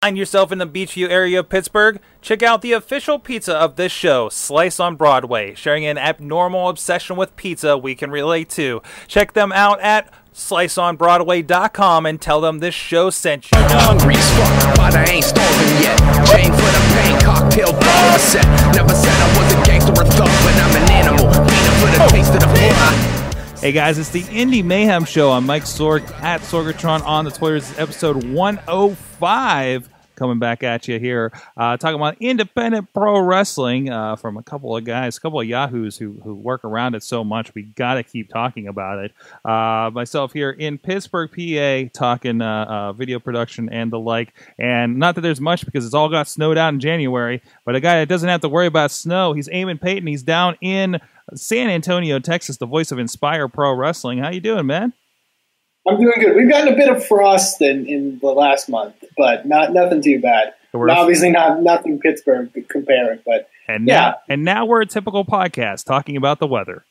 Find yourself in the Beechview area of Pittsburgh? Check out the official pizza of this show, Slice on Broadway, sharing an abnormal obsession with pizza we can relate to. Check them out at sliceonbroadway.com and tell them this show sent you. Hungry as fuck, but I ain't starving yet. Chain for the pain, cocktail set. Never said I was a gangster or thug, but I'm an animal. For the taste of the. Hey guys, it's the Indie Mayhem Show. I'm Mike Sorg at Sorgatron on the Twitters. Episode oh 105 coming back at you here, uh, talking about independent pro wrestling uh, from a couple of guys, a couple of yahoos who who work around it so much. We got to keep talking about it. Uh, myself here in Pittsburgh, PA, talking uh, uh, video production and the like. And not that there's much because it's all got snowed out in January, but a guy that doesn't have to worry about snow. He's Eamon Payton. He's down in San Antonio, Texas, the voice of Inspire Pro Wrestling. How you doing, man? I'm doing good. We've gotten a bit of frost in, in the last month, but not nothing too bad. Obviously not nothing Pittsburgh comparing, but And Yeah. now, and now we're a typical podcast talking about the weather,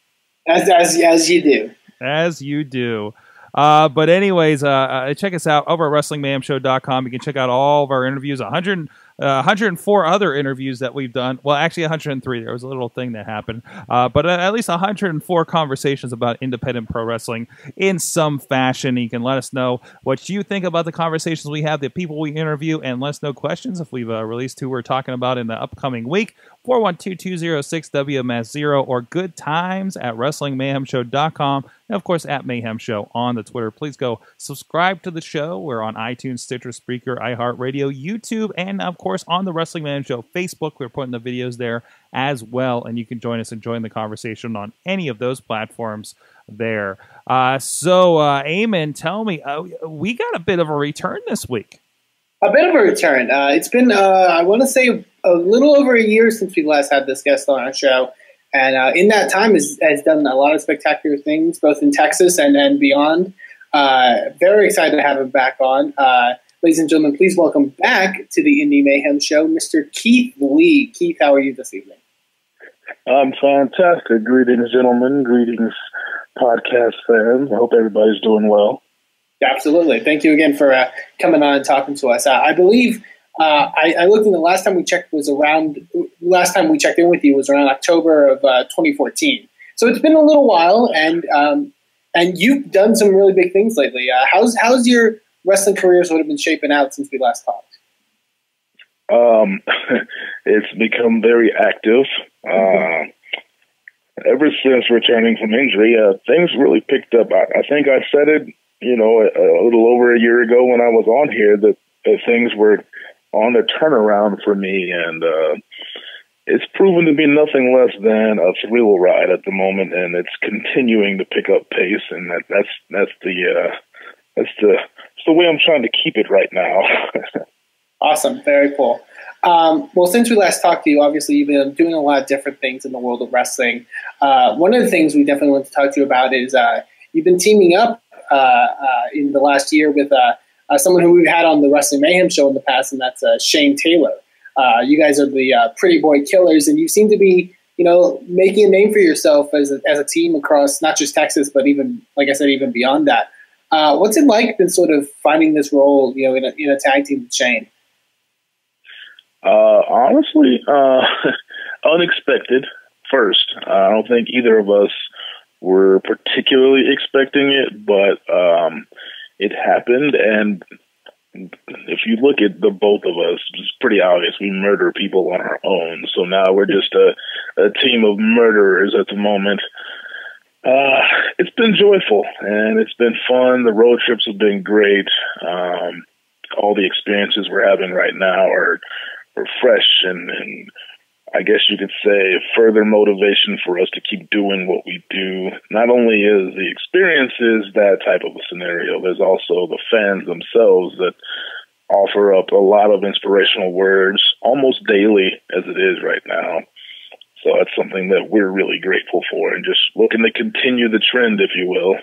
as as as you do. as you do. Uh, but anyways, uh, uh, check us out over at WrestlingMayhemShow.com. You can check out all of our interviews. 100, uh, 104 other interviews that we've done. Well, actually 103. There was a little thing that happened. Uh, but at least 104 conversations about independent pro wrestling in some fashion. You can let us know what you think about the conversations we have, the people we interview, and let us know questions if we've uh, released who we're talking about in the upcoming week. 412-206-WMS0 or good times at WrestlingMayhemShow.com. And of course, at Mayhem Show on the Twitter. Please go subscribe to the show. We're on iTunes, Stitcher, Spreaker, iHeartRadio, YouTube, and of course on the Wrestling Mayhem Show Facebook. We're putting the videos there as well. And you can join us and join the conversation on any of those platforms there. Uh, so, uh, Eamon, tell me, uh, we got a bit of a return this week. A bit of a return. Uh, it's been, uh, I want to say, a little over a year since we last had this guest on our show. And uh, in that time, has, has done a lot of spectacular things, both in Texas and, and beyond. Uh, very excited to have him back on. Uh, ladies and gentlemen, please welcome back to the Indie Mayhem Show, Mr. Keith Lee. Keith, how are you this evening? I'm fantastic. Greetings, gentlemen. Greetings, podcast fans. I hope everybody's doing well. Absolutely. Thank you again for uh, coming on and talking to us. Uh, I believe uh, I, I looked in the last time we checked was around last time we checked in with you was around October of uh, 2014. So it's been a little while, and um, and you've done some really big things lately. Uh, how's how's your wrestling career sort of been shaping out since we last talked? Um, it's become very active. Uh, ever since returning from injury, uh, things really picked up. I, I think I said it, you know, a, a little over a year ago when I was on here that, that things were on the turnaround for me, and uh, it's proven to be nothing less than a thrill ride at the moment, and it's continuing to pick up pace, and that, that's that's the uh, that's the that's the way I'm trying to keep it right now. Awesome, very cool. Um, well, since we last talked to you, obviously you've been doing a lot of different things in the world of wrestling. Uh, one of the things we definitely want to talk to you about is uh, you've been teaming up in the last year with uh, uh, someone who we've had on the Wrestling Mayhem show in the past, and that's uh, Shane Taylor. Uh, you guys are the uh, Pretty Boy Killers, and you seem to be, you know, making a name for yourself as a, as a team across not just Texas, but even, like I said, even beyond that. Uh, what's it like been sort of finding this role, you know, in a, in a tag team with Shane? Uh, honestly, uh, unexpected. First, I don't think either of us were particularly expecting it, but um, it happened. And if you look at the both of us, it's pretty obvious we murder people on our own. So now we're just a, a team of murderers at the moment. Uh, it's been joyful and it's been fun. The road trips have been great. Um, all the experiences we're having right now are are fresh and, and I guess you could say further motivation for us to keep doing what we do. Not only is the experiences that type of a scenario, there's also the fans themselves that offer up a lot of inspirational words almost daily as it is right now. So that's something that we're really grateful for and just looking to continue the trend, if you will.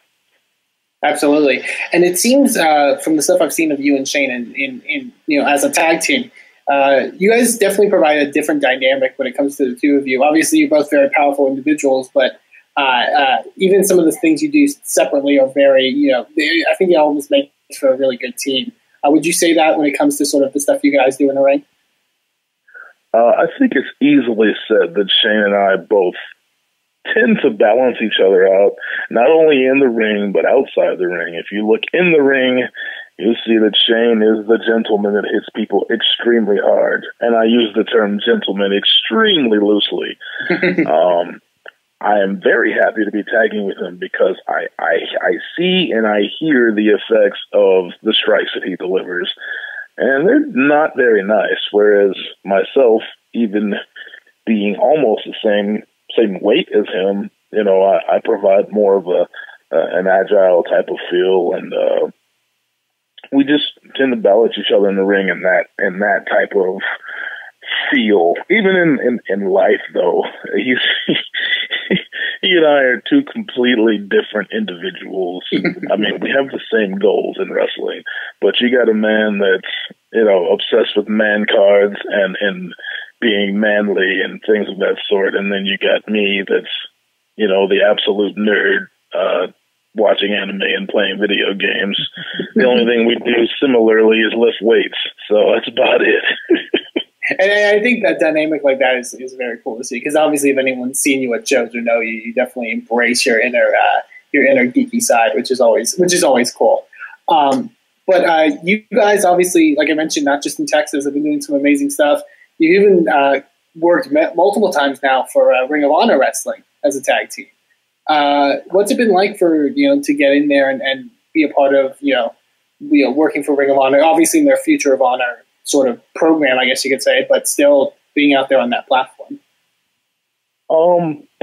Absolutely, and it seems uh, from the stuff I've seen of you and Shane, in you know, as a tag team, uh, you guys definitely provide a different dynamic when it comes to the two of you. Obviously, you're both very powerful individuals, but uh, uh, even some of the things you do separately are very, you know, they, I think it almost makes for a really good team. Uh, would you say that when it comes to sort of the stuff you guys do in the ring? Uh, I think it's easily said that Shane and I both tend to balance each other out, not only in the ring, but outside the ring. If you look in the ring, you see that Shane is the gentleman that hits people extremely hard. And I use the term gentleman extremely loosely. um, I am very happy to be tagging with him because I, I, I see and I hear the effects of the strikes that he delivers. And they're not very nice. Whereas myself, even being almost the same same weight as him, you know, I, I provide more of a uh, an agile type of feel, and uh, we just tend to balance each other in the ring in that in that type of feel. Even in in, in life, though, he's he and I are two completely different individuals. I mean, we have the same goals in wrestling, but you got a man that's you know obsessed with man cards and and being manly and things of that sort, and then you got me that's you know the absolute nerd. Uh, watching anime and playing video games. the only thing we do similarly is lift weights. So that's about it. and I think that dynamic like that is, is very cool to see because obviously, if anyone's seen you at shows or know you, you definitely embrace your inner uh, your inner geeky side, which is always which is always cool. Um, but uh, you guys, obviously, like I mentioned, not just in Texas, have been doing some amazing stuff. You've even uh, worked multiple times now for uh, Ring of Honor Wrestling as a tag team. Uh, what's it been like for you know to get in there and, and be a part of you know, you know working for Ring of Honor? Obviously, in their Future of Honor sort of program, I guess you could say, but still being out there on that platform. Um,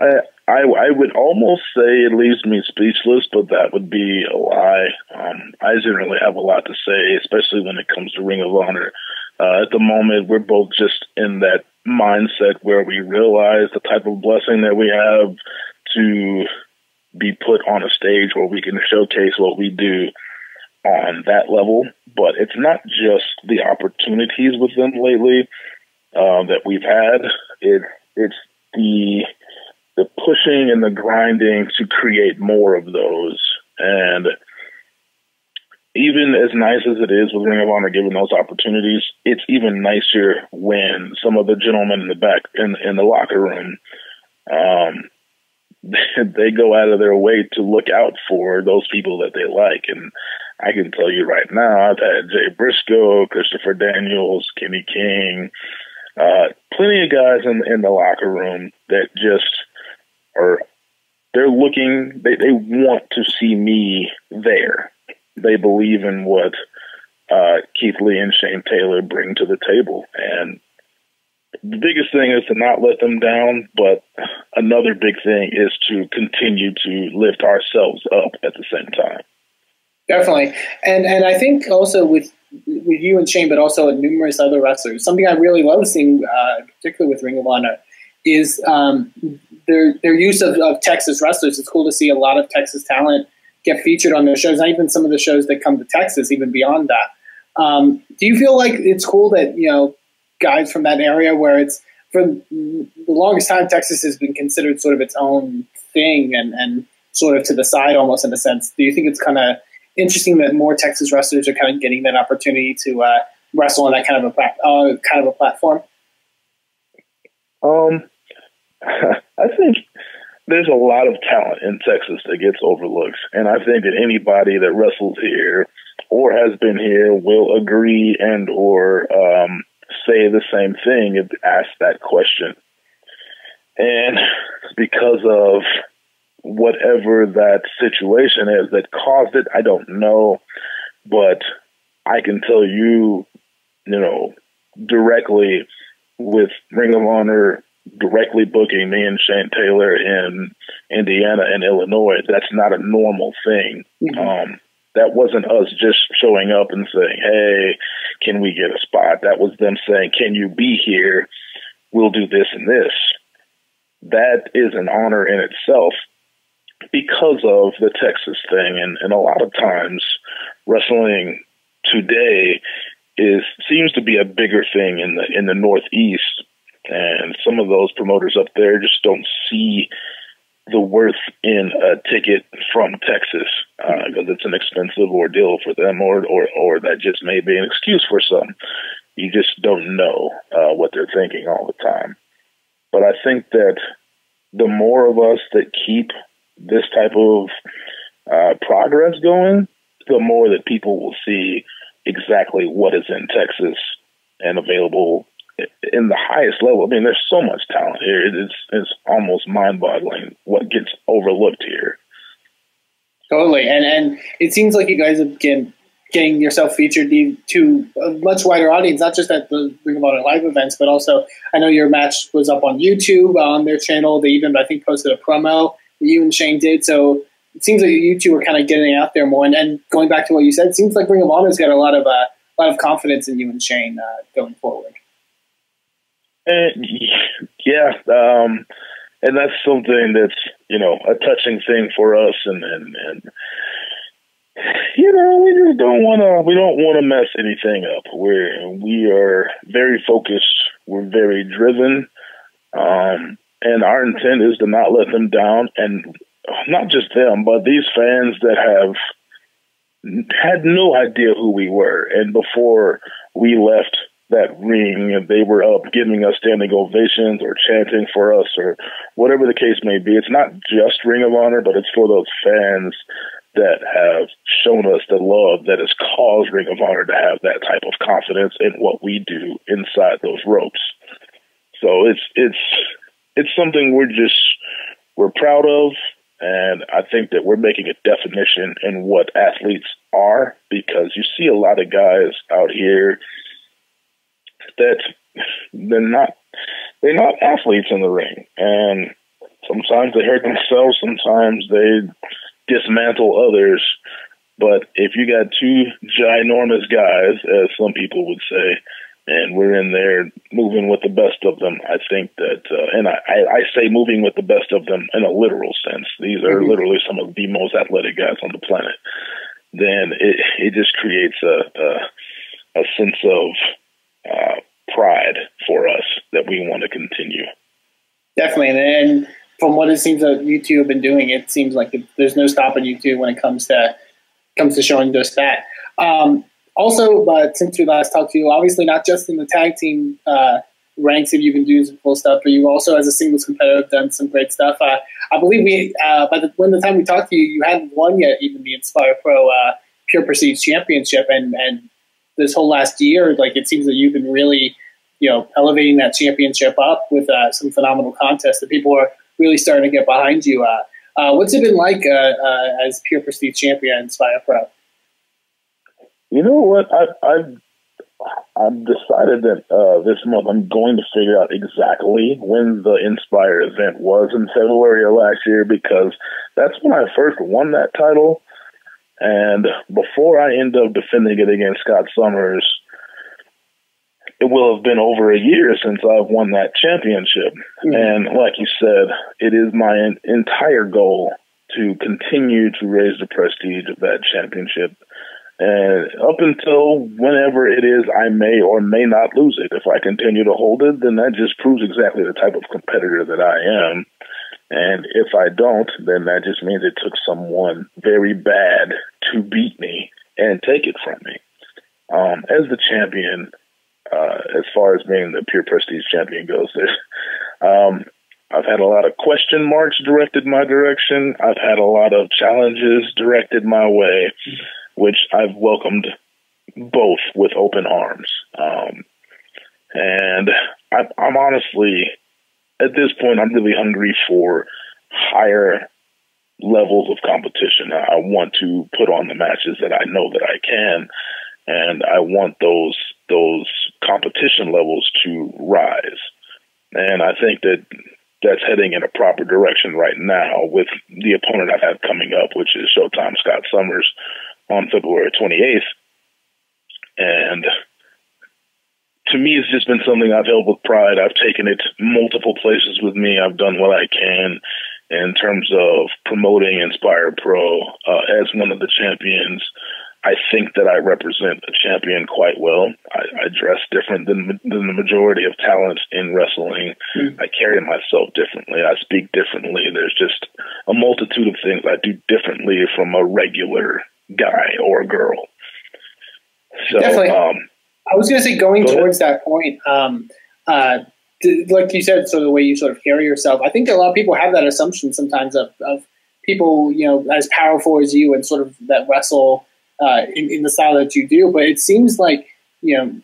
I, I I would almost say it leaves me speechless, but that would be a lie. Um, I generally have a lot to say, especially when it comes to Ring of Honor. Uh, at the moment, we're both just in that mindset where we realize the type of blessing that we have to be put on a stage where we can showcase what we do on that level. But it's not just the opportunities with them lately uh, that we've had. It it's the the pushing and the grinding to create more of those. And even as nice as it is with Ring of Honor giving those opportunities, it's even nicer when some of the gentlemen in the back in in the locker room um, they go out of their way to look out for those people that they like. And I can tell you right now, I've had Jay Briscoe, Christopher Daniels, Kenny King, uh, plenty of guys in in the locker room that just are they're looking they, they want to see me there they believe in what uh, Keith Lee and Shane Taylor bring to the table. And the biggest thing is to not let them down, but another big thing is to continue to lift ourselves up at the same time. Definitely, and and I think also with with you and Shane, but also numerous other wrestlers, something I really love seeing, uh, particularly with Ring of Honor, is um, their their use of, of Texas wrestlers. It's cool to see a lot of Texas talent get featured on those shows, not even some of the shows that come to Texas, even beyond that. Um, do you feel like it's cool that you know guys from that area where it's for the longest time Texas has been considered sort of its own thing and and sort of to the side almost in a sense. Do you think it's kind of interesting that more Texas wrestlers are kind of getting that opportunity to uh, wrestle on that kind of a uh, kind of a platform? Um, I think there's a lot of talent in Texas that gets overlooked. And I think that anybody that wrestles here or has been here will agree and or um, say the same thing if asked that question. And because of whatever that situation is that caused it, I don't know. But I can tell you, you know, directly with Ring of Honor directly booking me and Shane Taylor in Indiana and Illinois. That's not a normal thing. Mm-hmm. Um, that wasn't us just showing up and saying, "Hey, can we get a spot?" That was them saying, "Can you be here? We'll do this and this." That is an honor in itself because of the Texas thing, and, and a lot of times wrestling today is seems to be a bigger thing in the in the Northeast and some of those promoters up there just don't see the worth in a ticket from Texas because uh, it's an expensive ordeal for them, or or or that just may be an excuse for some. You just don't know uh, what they're thinking all the time. But I think that the more of us that keep this type of uh, progress going, the more that people will see exactly what is in Texas and available in the highest level. I mean, there's so much talent here. It's it's almost mind-boggling what gets overlooked here. Totally, and and it seems like you guys have been getting yourself featured to a much wider audience, not just at the Ring of Honor live events, but also I know your match was up on YouTube on their channel. They even I think posted a promo that you and Shane did. So it seems like you two are kind of getting out there more. And, and going back to what you said, it seems like Ring of Honor's got a lot of uh, a lot of confidence in you and Shane uh, going forward. And yeah, um, and that's something that's you know a touching thing for us, and and and you know we just don't want to we don't want to mess anything up. We're we are very focused. We're very driven, um, and our intent is to not let them down, and not just them, but these fans that have had no idea who we were, and before we left that ring and they were up giving us standing ovations or chanting for us or whatever the case may be. It's not just Ring of Honor, but it's for those fans that have shown us the love that has caused Ring of Honor to have that type of confidence in what we do inside those ropes. So it's it's it's something we're just we're proud of and I think that we're making a definition in what athletes are because you see a lot of guys out here that they're not they're not athletes in the ring, and sometimes they hurt themselves, sometimes they dismantle others. But if you got two ginormous guys, as some people would say, and we're in there moving with the best of them. I think that, uh, and I, I say moving with the best of them in a literal sense. These are mm-hmm. literally some of the most athletic guys on the planet. Then it it just creates a a, a sense of uh, pride for us that we want to continue. Definitely, and from what it seems that you two have been doing, it seems like there's no stopping you two when it comes to comes to showing just that. Um, also, but since we last talked to you, obviously not just in the tag team uh, ranks have you been doing some cool stuff, but you also, as a singles competitor, have done some great stuff. Uh, I believe we, uh, by the when the time we talked to you, you hadn't won yet even the Inspire Pro uh, Pure Prestige Championship, and and this whole last year, like it seems that you've been really, you know, elevating that championship up with uh, some phenomenal contests that people are really starting to get behind you. Uh, uh, what's it been like as Pure Prestige Champion Inspire Pro? You know what? I, I've I've decided that uh, this month I'm going to figure out exactly when the Inspire event was in February of last year because that's when I first won that title. And before I end up defending it against Scott Summers, it will have been over a year since I've won that championship. Mm-hmm. And like you said, it is my entire goal to continue to raise the prestige of that championship and up until whenever it is I may or may not lose it. If I continue to hold it, then that just proves exactly the type of competitor that I am. And if I don't, then that just means it took someone very bad to beat me and take it from me. Um, as the champion, uh, as far as being the pure prestige champion goes, um, I've had a lot of question marks directed my direction. I've had a lot of challenges directed my way which I've welcomed both with open arms. Um, and I, I'm honestly, at this point, I'm really hungry for higher levels of competition. I want to put on the matches that I know that I can, and I want those those competition levels to rise. And I think that that's heading in a proper direction right now with the opponent I have coming up, which is Showtime Scott Summers, on February 28th. And to me, it's just been something I've held with pride. I've taken it multiple places with me. I've done what I can in terms of promoting Inspire Pro uh, as one of the champions. I think that I represent a champion quite well. I, I dress different than, than the majority of talent in wrestling. Mm. I carry myself differently. I speak differently. There's just a multitude of things I do differently from a regular guy or girl. So, Definitely. Um, I was going to say, going go towards that point, um, uh, like you said, so the way you sort of carry yourself, I think a lot of people have that assumption sometimes of, of people, you know, as powerful as you and sort of that wrestle uh, in, in, the style that you do. But it seems like, you know,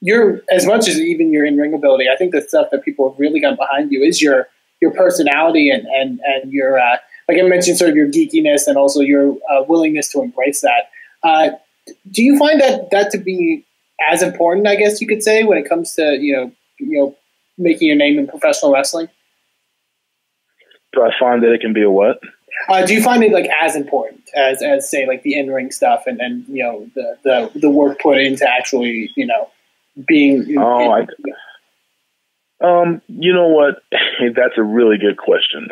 you're as much as even your in ring ability. I think the stuff that people have really got behind you is your your personality and and and your uh, like I mentioned, sort of your geekiness and also your uh, willingness to embrace that. Uh, do you find that that to be as important? I guess you could say when it comes to you know you know making your name in professional wrestling. Do I find that it can be a what? Uh, do you find it like as important as as say like the in ring stuff and and you know the the the work put into actually you know being? Oh, in, I, um, you know what? That's a really good question,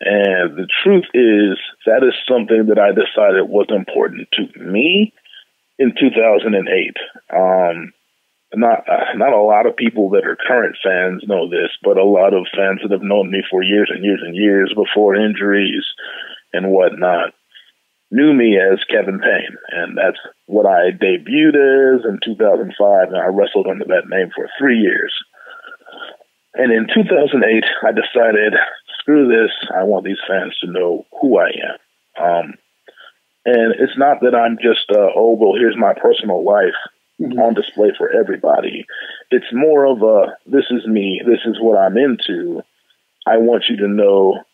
and the truth is that is something that I decided was important to me in 2008. Um, not uh, not a lot of people that are current fans know this, but a lot of fans that have known me for years and years and years before injuries and whatnot knew me as Kevin Payne, and that's what I debuted as in 2005, and I wrestled under that name for three years. And in 2008, I decided, screw this, I want these fans to know who I am. Um, and it's not that I'm just, uh, oh, well, here's my personal life mm-hmm. on display for everybody. It's more of a, this is me, this is what I'm into. I want you to know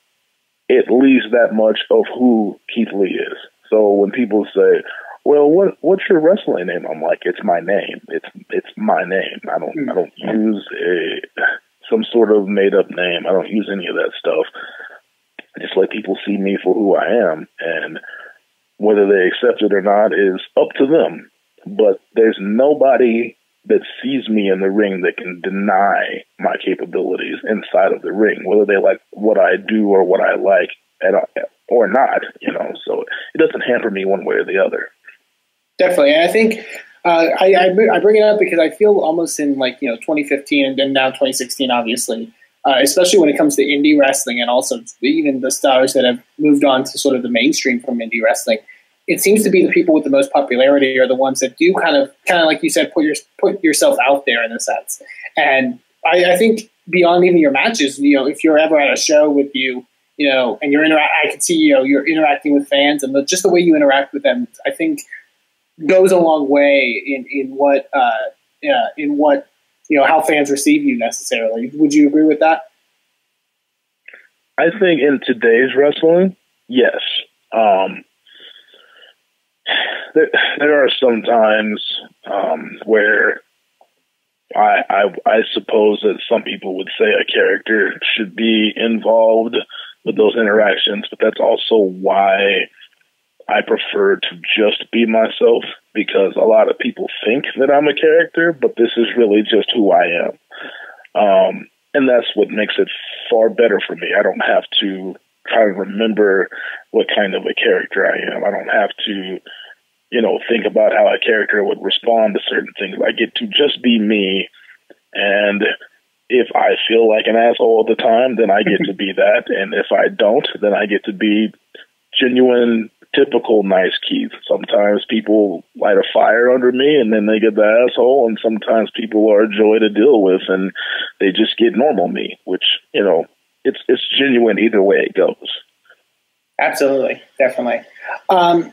at least that much of who Keith Lee is. So when people say, "Well, what what's your wrestling name?" I'm like, "It's my name. It's it's my name. I don't I don't use a some sort of made up name. I don't use any of that stuff. I just let people see me for who I am, and whether they accept it or not is up to them. But there's nobody that sees me in the ring that can deny my capabilities inside of the ring, whether they like what I do or what I like or not, you know. So it doesn't hamper me one way or the other. Definitely, and I think uh, I, I, I bring it up because I feel almost in like you know 2015 and then now 2016, obviously, uh, especially when it comes to indie wrestling and also even the stars that have moved on to sort of the mainstream from indie wrestling it seems to be the people with the most popularity are the ones that do kind of kind of like you said put your put yourself out there in a sense. And I, I, think beyond even your matches you know if you're ever at a show with you you know and you're intera- I can see you know you're interacting with fans and the, just the way you interact with them I think goes a long way in in what uh in what you know how fans receive you necessarily. Would you agree with that? I think in today's wrestling yes. Um there, there are some times um, where I, I, I suppose that some people would say a character should be involved with those interactions, but that's also why I prefer to just be myself because a lot of people think that I'm a character, but this is really just who I am. Um, and that's what makes it far better for me. I don't have to try to remember what kind of a character I am. I don't have to you know, think about how a character would respond to certain things. I get to just be me. And if I feel like an asshole all the time, then I get to be that. And if I don't, then I get to be genuine, typical nice Keith. Sometimes people light a fire under me and then they get the asshole. And sometimes people are a joy to deal with and they just get normal me, which, you know, it's, it's genuine either way it goes. Absolutely. Definitely. Um,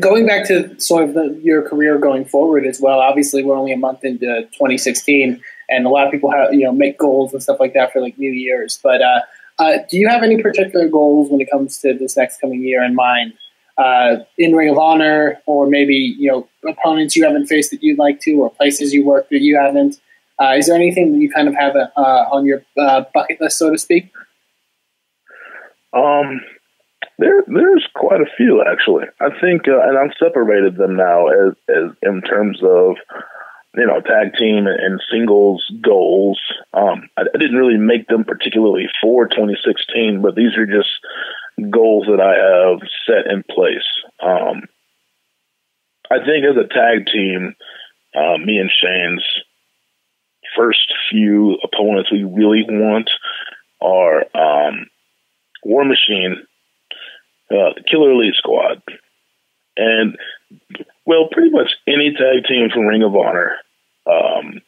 going back to sort of the, your career going forward as well. Obviously, we're only a month into 2016, and a lot of people have you know make goals and stuff like that for like New Year's. But uh, uh, do you have any particular goals when it comes to this next coming year in mind? Uh, in Ring of Honor, or maybe you know opponents you haven't faced that you'd like to, or places you work that you haven't. Uh, is there anything that you kind of have uh, on your uh, bucket list, so to speak? Um, there, there's quite a few actually. I think, uh, and I've separated them now as, as in terms of you know tag team and singles goals. Um, I, I didn't really make them particularly for 2016, but these are just goals that I have set in place. Um, I think as a tag team, uh, me and Shane's first few opponents we really want are um, War Machine, uh, Killer Elite Squad, and well, pretty much any tag team from Ring of Honor. Um,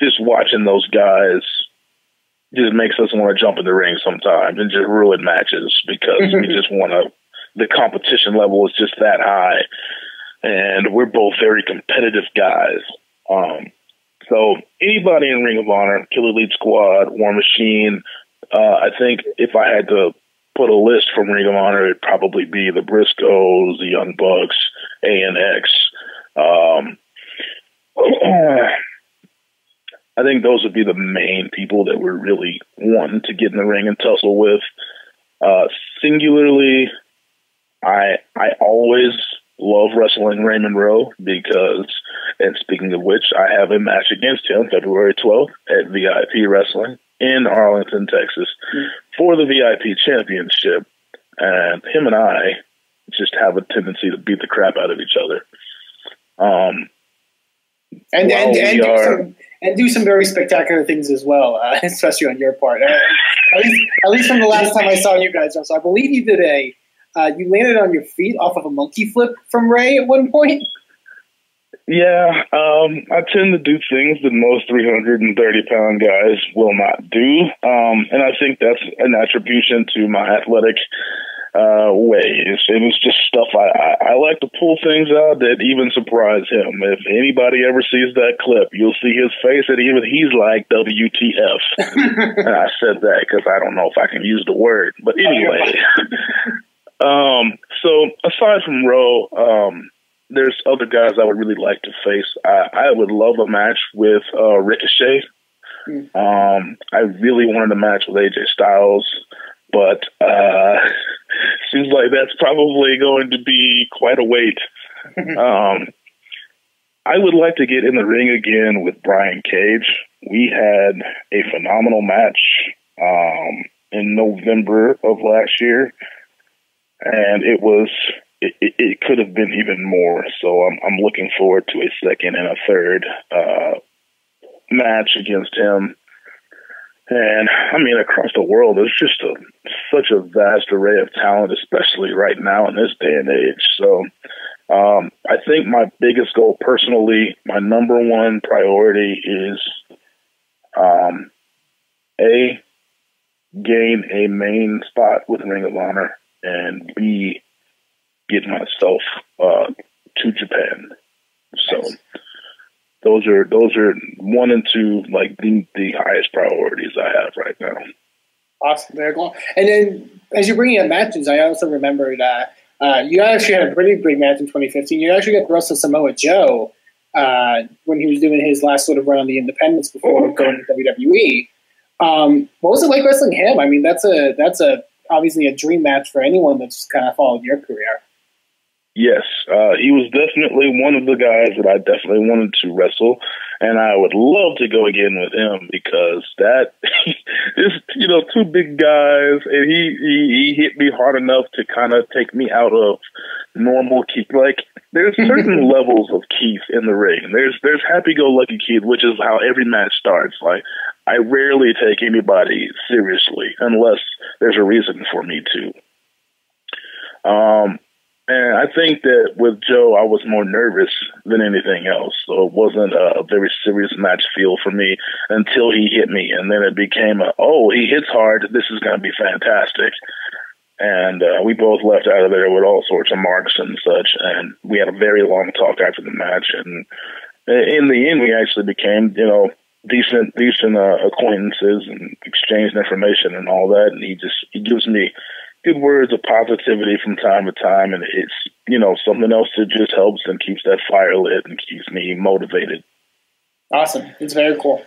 just watching those guys just makes us want to jump in the ring sometimes and just ruin matches because we just want to. The competition level is just that high, and we're both very competitive guys. Um, so anybody in Ring of Honor, Killer Elite Squad, War Machine, uh, I think if I had to put a list from Ring of Honor, it'd probably be the Briscoes, the Young Bucks, A ANX. Um, I think those would be the main people that we're really wanting to get in the ring and tussle with. Uh, singularly, I I always love wrestling Raymond Rowe because, and speaking of which, I have a match against him February 12th at VIP Wrestling in Arlington, Texas, mm. for the VIP Championship. And him and I just have a tendency to beat the crap out of each other. Um, and and, and, do some, and do some very spectacular things as well, uh, especially on your part. Uh, at least, at least from the last time I saw you guys, so I believe you did a uh, you landed on your feet off of a monkey flip from Ray at one point. Yeah, um, I tend to do things that most 330 pound guys will not do. Um, and I think that's an attribution to my athletic uh, ways. It was just stuff I, I, I like to pull things out that even surprise him. If anybody ever sees that clip, you'll see his face and even he's like, WTF. and I said that because I don't know if I can use the word. But anyway. um, so aside from Rowe, um, there's other guys I would really like to face. I, I would love a match with uh, Ricochet. Mm. Um, I really wanted a match with AJ Styles, but uh, seems like that's probably going to be quite a wait. um, I would like to get in the ring again with Brian Cage. We had a phenomenal match um, in November of last year, and it was it, it, it could have been even more. So I'm, I'm looking forward to a second and a third uh, match against him. And I mean, across the world, there's just a, such a vast array of talent, especially right now in this day and age. So um, I think my biggest goal personally, my number one priority is um, A, gain a main spot with Ring of Honor, and B, get myself uh, to Japan. So those are those are one and two like the, the highest priorities I have right now. Awesome, very cool. And then as you're bringing up matches, I also remember that uh, you actually had a pretty big match in 2015. You actually got wrestle Samoa Joe uh, when he was doing his last sort of run on the independents before oh, going to WWE. Um, what was it like wrestling him? I mean, that's a that's a obviously a dream match for anyone that's kind of followed your career. Yes, uh, he was definitely one of the guys that I definitely wanted to wrestle, and I would love to go again with him because that is, you know, two big guys, and he, he he hit me hard enough to kind of take me out of normal Keith. Like there's certain levels of Keith in the ring. There's there's happy go lucky Keith, which is how every match starts. Like I rarely take anybody seriously unless there's a reason for me to. Um, and I think that with Joe, I was more nervous than anything else. So it wasn't a very serious match feel for me until he hit me. And then it became a, oh, he hits hard. This is going to be fantastic. And uh, we both left out of there with all sorts of marks and such. And we had a very long talk after the match. And in the end, we actually became, you know, decent, decent uh, acquaintances and exchanged information and all that. And he just, he gives me good words of positivity from time to time, and it's you know something else that just helps and keeps that fire lit and keeps me motivated. Awesome, it's very cool.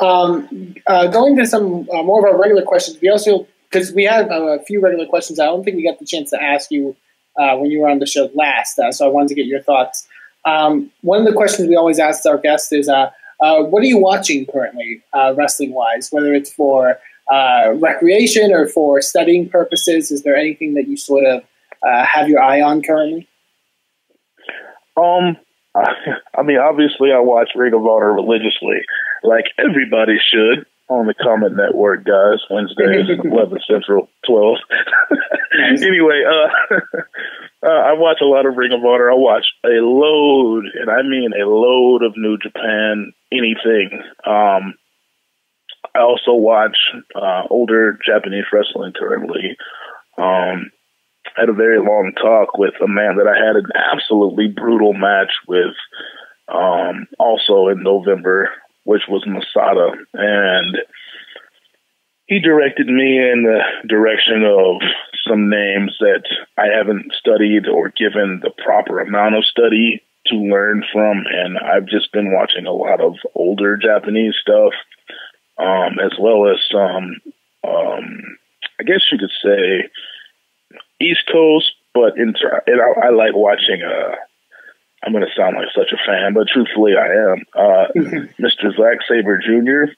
Um, uh, going to some uh, more of our regular questions, we also because we have a few regular questions. I don't think we got the chance to ask you uh, when you were on the show last, uh, so I wanted to get your thoughts. Um, one of the questions we always ask our guests is, uh, uh, "What are you watching currently, wrestling wise? Whether it's for uh, recreation or for studying purposes? Is there anything that you sort of uh, have your eye on currently? Um, I, I mean, obviously, I watch Ring of Honor religiously, like everybody should on the Comet Network, guys. Wednesdays, eleven Central, twelve. anyway, uh, uh, I watch a lot of Ring of Honor. I watch a load, and I mean a load of New Japan anything. Um, I also watch uh, older Japanese wrestling currently. Um, I had a very long talk with a man that I had an absolutely brutal match with um, also in November, which was Masada. And he directed me in the direction of some names that I haven't studied or given the proper amount of study to learn from. And I've just been watching a lot of older Japanese stuff, um, as well as some, um, I guess you could say, East Coast, but in, and I, I like watching. Uh, I'm going to sound like such a fan, but truthfully, I am. Uh, Mr. Zack Sabre junior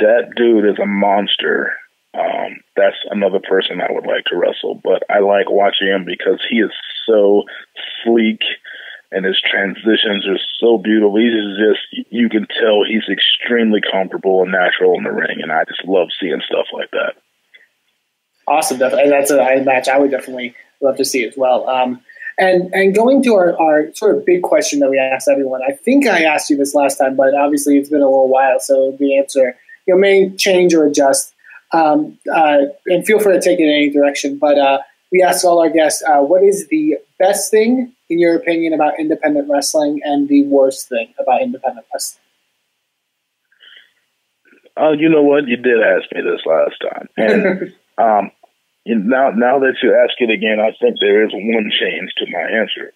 That dude is a monster. Um, that's another person I would like to wrestle, but I like watching him because he is so sleek and his transitions are so beautiful. He's just, you can tell he's extremely comfortable and natural in the ring, and I just love seeing stuff like that. Awesome. Definitely. That's a match I would definitely love to see as well. Um, and and going to our, our sort of big question that we asked everyone, I think I asked you this last time, but obviously it's been a little while, so the answer you know may change or adjust. Um, uh, and feel free to take it in any direction. But uh, we asked all our guests, uh, what is the best thing in your opinion about independent wrestling, and the worst thing about independent wrestling? Oh, you know what? You did ask me this last time, and Um, now, now that you ask it again, I think there is one change to my answer.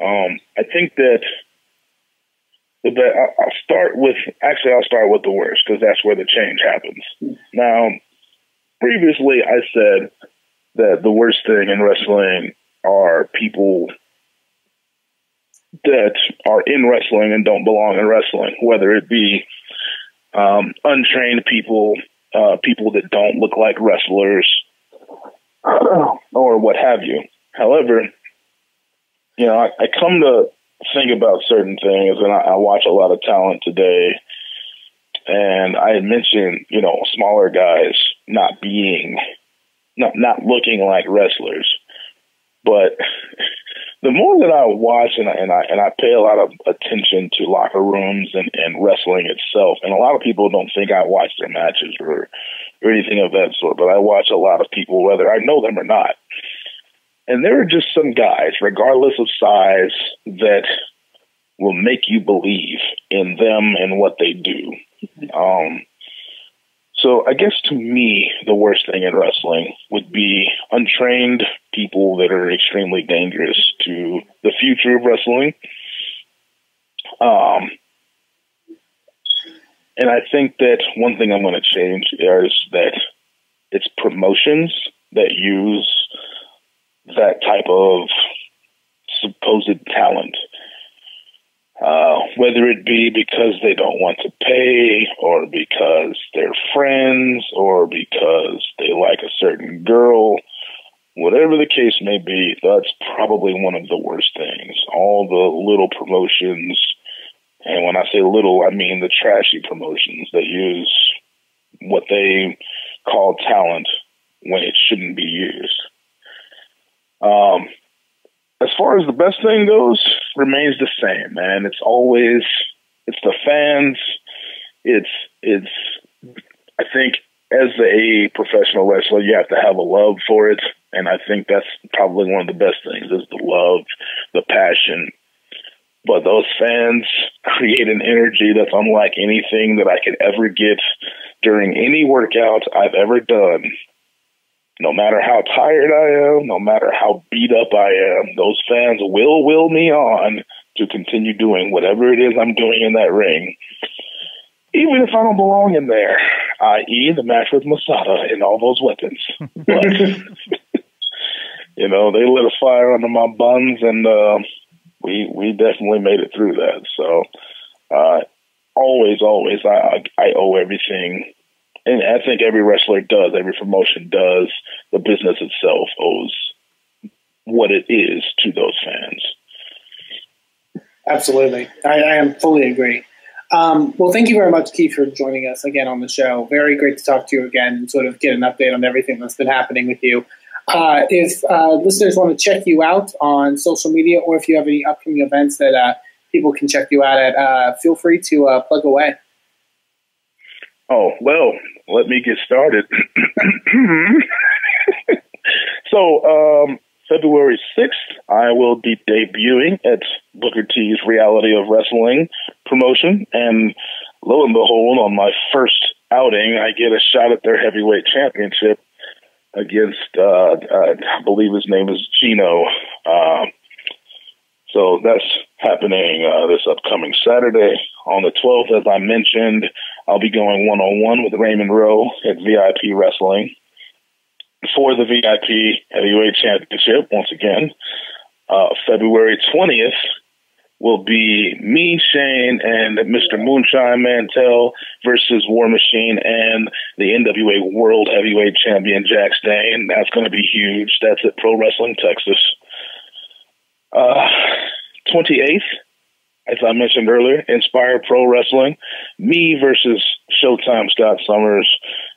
Um, I think that that I'll start with actually I'll start with the worst because that's where the change happens. Now, previously I said that the worst thing in wrestling are people that are in wrestling and don't belong in wrestling, whether it be um, untrained people uh, people that don't look like wrestlers or what have you. However, you know, I, I come to think about certain things, and I, I watch a lot of talent today. And I had mentioned, you know, smaller guys not being, not not looking like wrestlers, but the more that I watch and I, and I and I pay a lot of attention to locker rooms and, and wrestling itself, and a lot of people don't think I watch their matches or or anything of that sort, but I watch a lot of people whether I know them or not. And there are just some guys, regardless of size, that will make you believe in them and what they do. Um, so I guess to me, the worst thing in wrestling would be untrained people that are extremely dangerous to the future of wrestling. Um, and I think that one thing I'm going to change is that it's promotions that use that type of supposed talent uh, whether it be because they don't want to pay, or because they're friends, or because they like a certain girl, whatever the case may be, that's probably one of the worst things. All the little promotions, and when I say little, I mean the trashy promotions that use what they call talent when it shouldn't be used. Um, as far as the best thing goes, remains the same, man. It's always it's the fans. It's it's I think as a professional wrestler, you have to have a love for it, and I think that's probably one of the best things is the love, the passion. But those fans create an energy that's unlike anything that I could ever get during any workout I've ever done no matter how tired I am, no matter how beat up I am, those fans will will me on to continue doing whatever it is I'm doing in that ring. Even if I don't belong in there, i.e., the match with Masada and all those weapons. But, you know, they lit a fire under my buns, and uh, we we definitely made it through that. So, uh, always, always, I I owe everything and I think every wrestler does, every promotion does, the business itself owes what it is to those fans. Absolutely. I, I am fully agree. Um, well, thank you very much, Keith, for joining us again on the show. Very great to talk to you again and sort of get an update on everything that's been happening with you. Uh, if uh, listeners want to check you out on social media or if you have any upcoming events that uh, people can check you out at, uh, feel free to uh, plug away. Oh, well, let me get started. so, um, February 6th, I will be debuting at Booker T's Reality of Wrestling promotion. And lo and behold, on my first outing, I get a shot at their heavyweight championship against, uh, uh, I believe his name is Gino. Uh, so that's happening uh, this upcoming Saturday. On the 12th, as I mentioned, I'll be going one on one with Raymond Rowe at VIP Wrestling for the VIP Heavyweight Championship once again. Uh, February 20th will be me, Shane, and Mr. Moonshine Mantell versus War Machine and the NWA World Heavyweight Champion Jax Dane. That's going to be huge. That's at Pro Wrestling Texas. Uh, 28th, as I mentioned earlier, Inspire Pro Wrestling, me versus Showtime Scot Summers,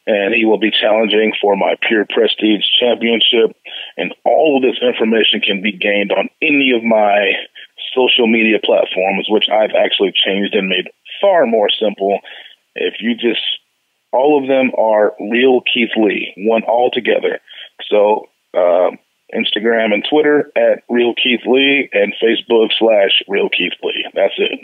and he will be challenging for my Pure Prestige Championship. And all of this information can be gained on any of my social media platforms, which I've actually changed and made far more simple. If you just, all of them are Real Keith Lee, one all together. So, uh, Instagram and Twitter at Real Keith Lee and Facebook slash Real Keith Lee. That's it.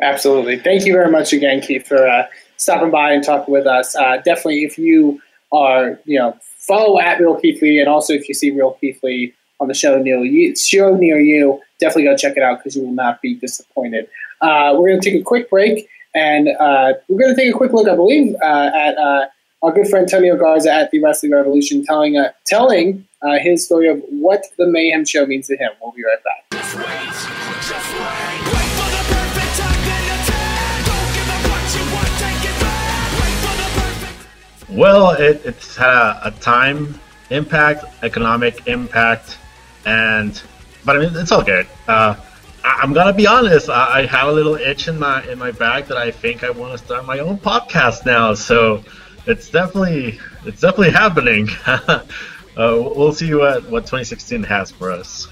Absolutely. Thank you very much again, Keith, for uh, stopping by and talking with us. Uh, definitely, if you are, you know, follow at Real Keith Lee, and also if you see Real Keith Lee on the show near you, show near you, definitely go check it out because you will not be disappointed. Uh, we're going to take a quick break, and uh, we're going to take a quick look, I believe, uh, at uh, our good friend Antonio Garza at the Wrestling Revolution, telling telling uh, his story of what the Mayhem Show means to him. We'll be right back. Well, it, it's had a, a, time impact, economic impact, and but I mean it's all good. Uh, I, am gonna be honest. I, I, have a little itch in my in my back that I think I want to start my own podcast now. So it's definitely it's definitely happening. uh, we'll see what what 2016 has for us.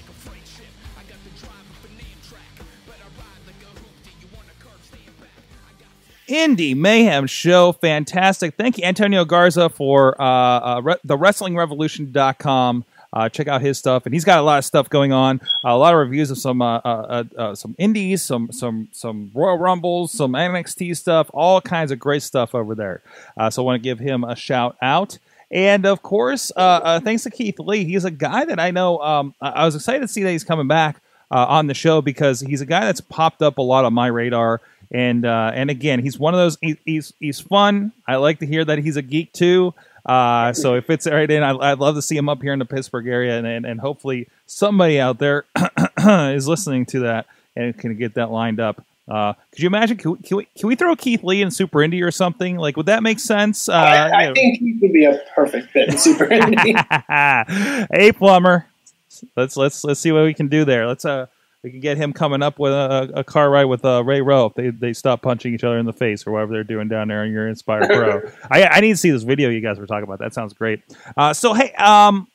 Indie Mayhem Show. Fantastic. Thank you, Antonio Garza, for uh, uh, re- the WrestlingRevolution.com. Uh, check out his stuff, and he's got a lot of stuff going on. Uh, a lot of reviews of some uh, uh, uh some indies, some some some Royal Rumbles, some NXT stuff, all kinds of great stuff over there. Uh, so I want to give him a shout out. And of course, thanks to Keith Lee, he's a guy that I know. Um, I was excited to see that he's coming back on the show because he's a guy that's popped up a lot on my radar and uh, and again, he's one of those. He, he's he's fun. I like to hear that he's a geek too. Uh, so if it's right in, I, would love to see him up here in the Pittsburgh area, and and, and hopefully somebody out there is listening to that and can get that lined up. Uh, could you imagine? Can we, can we, can, we, throw Keith Lee in Super Indy or something? Like, would that make sense? Uh, I, I think he would be a perfect fit in Super Indy. hey, plumber, let's let's let's see what we can do there. Let's uh we can get him coming up with a, a car ride with uh, Ray Rowe if they, they stop punching each other in the face or whatever they're doing down there in your Inspire Pro. I, I need to see this video you guys were talking about. That sounds great. Uh, so, hey, um,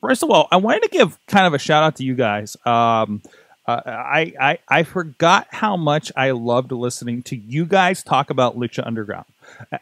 first of all, I wanted to give kind of a shout out to you guys. Um, uh, I, I I forgot how much I loved listening to you guys talk about Lucha Underground.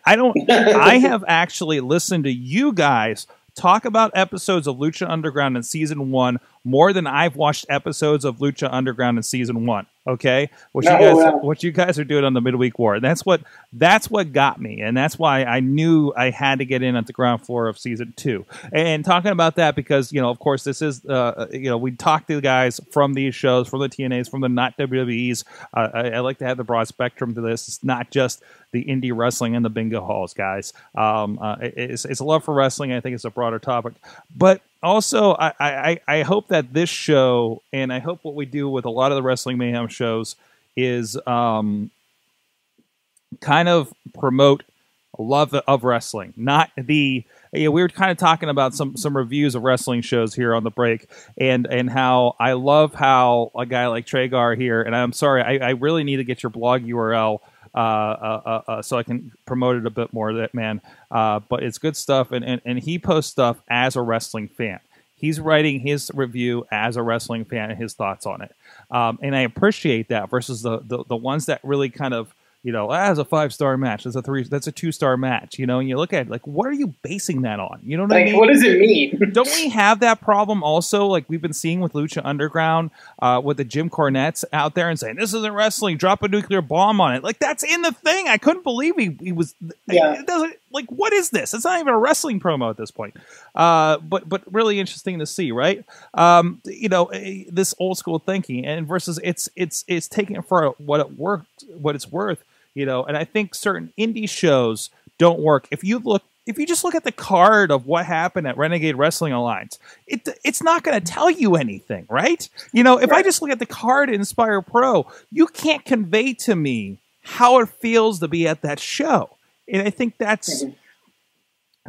I don't. I have actually listened to you guys talk about episodes of Lucha Underground in season one more than I've watched episodes of Lucha Underground in season one. Okay, what you guys what you guys are doing on the midweek war. That's what that's what got me, and that's why I knew I had to get in at the ground floor of season two. And talking about that because you know, of course, this is uh, you know we talk to the guys from these shows, from the TNAs, from the not WWEs. Uh, I, I, like to have the broad spectrum to this. It's not just the indie wrestling and the bingo halls, guys. Um, uh, it's, it's a love for wrestling. I think it's a broader topic, but also I, I, I hope that this show and I hope what we do with a lot of the Wrestling Mayhem shows is um, kind of promote love of wrestling, not the. You know, we were kind of talking about some some reviews of wrestling shows here on the break, and and how I love how a guy like Tragar here, and I'm sorry, I, I really need to get your blog URL. Uh, uh, uh, so I can promote it a bit more. That man, but it's good stuff, and, and and he posts stuff as a wrestling fan. He's writing his review as a wrestling fan and his thoughts on it, um, and I appreciate that versus the, the the ones that really kind of you know, ah, that's a five star match. That's a three. That's a two star match. You know, and you look at it, like, what are you basing that on? You know what like, I mean? what does it mean? Don't we have that problem also? Like we've been seeing with Lucha Underground, uh, with the Jim Cornettes out there and saying this isn't wrestling. Drop a nuclear bomb on it. Like that's in the thing. I couldn't believe he, he was. Yeah. It doesn't like what is this? It's not even a wrestling promo at this point. Uh, but but really interesting to see, right? Um, you know, eh, this old school thinking and versus it's it's it's taking it for what it worked, what it's worth you know and i think certain indie shows don't work if you look if you just look at the card of what happened at renegade wrestling alliance it it's not going to tell you anything right you know if i just look at the card at inspire pro you can't convey to me how it feels to be at that show and i think that's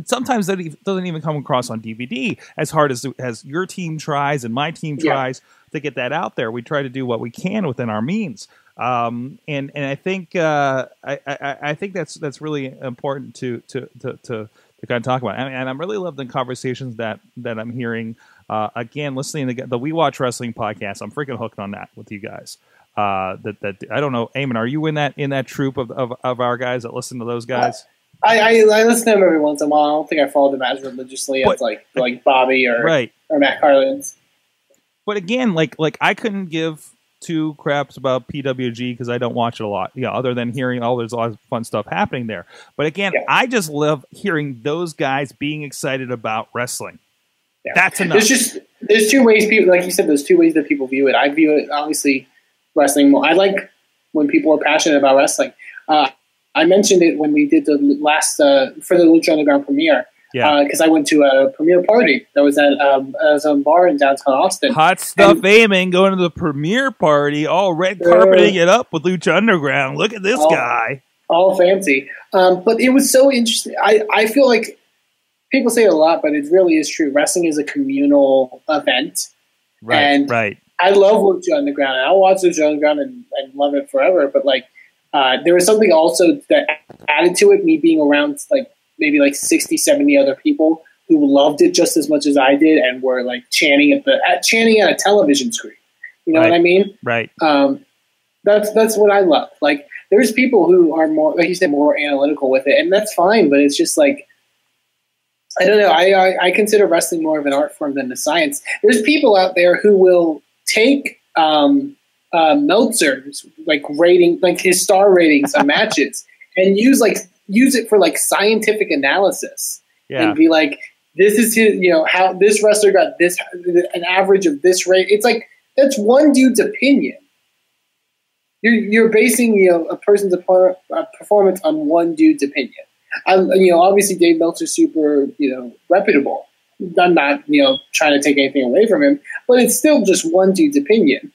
sometimes that e- doesn't even come across on DVD as hard as as your team tries and my team Yeah. tries to get that out there. We try to do what we can within our means, um, and and I think uh, I, I I think that's that's really important to to to to, to kind of talk about. And, and I'm really loving the conversations that that I'm hearing. Uh, again, listening to the We Watch Wrestling podcast, I'm freaking hooked on that with you guys. Uh, that that I don't know, Eamon, are you in that in that troop of, of, of our guys that listen to those guys? I, I I listen to them every once in a while. I don't think I follow them as religiously But- as like like Bobby or Right. or Matt Carlins. but again, like like I couldn't give two craps about PWG because I don't watch it a lot. Yeah, other than hearing all there's a lot of fun stuff happening there. But again, Yeah. I just love hearing those guys being excited about wrestling. Yeah. That's enough. There's just there's two ways people like you said. There's two ways that people view it. I view it obviously wrestling more. I like when people are passionate about wrestling. Uh, I mentioned it when we did the last uh, for the Lucha Underground premiere yeah. because I went to a premiere party that was at um, was a bar in downtown Austin. Hot stuff, and- Eamon, going to the premiere party, all red carpeting it up with Lucha Underground. Look at this Oh. guy. all fancy. Um, but it was so interesting. I, I feel like people say it a lot, but it really is true. Wrestling is a communal event. Right, And- right. I love Lucha Underground, and I'll watch Lucha Underground and, and love it forever. But like, uh, there was something also that added to it. Me being around like maybe like 60, 70 other people who loved it just as much as I did, and were like chanting at the at, chanting at a television screen. You know Right. what I mean? Right. um, that's that's what I love. Like, there's people who are more, like you said, more analytical with it, and that's fine. But it's just like, I don't know. I, I I consider wrestling more of an art form than a science. There's people out there who will take um, uh, Meltzer's like rating, like his star ratings of matches, and use like use it for like scientific analysis Yeah. and be like, this is his, you know, how this wrestler got this, an average of this rate. It's like, that's one dude's opinion. You're, you're basing, you know, a person's uh, performance on one dude's opinion. Um, you know, obviously Dave Meltzer's super, you know, reputable. I'm not, you know, trying to take anything away from him, but it's still just one dude's opinion.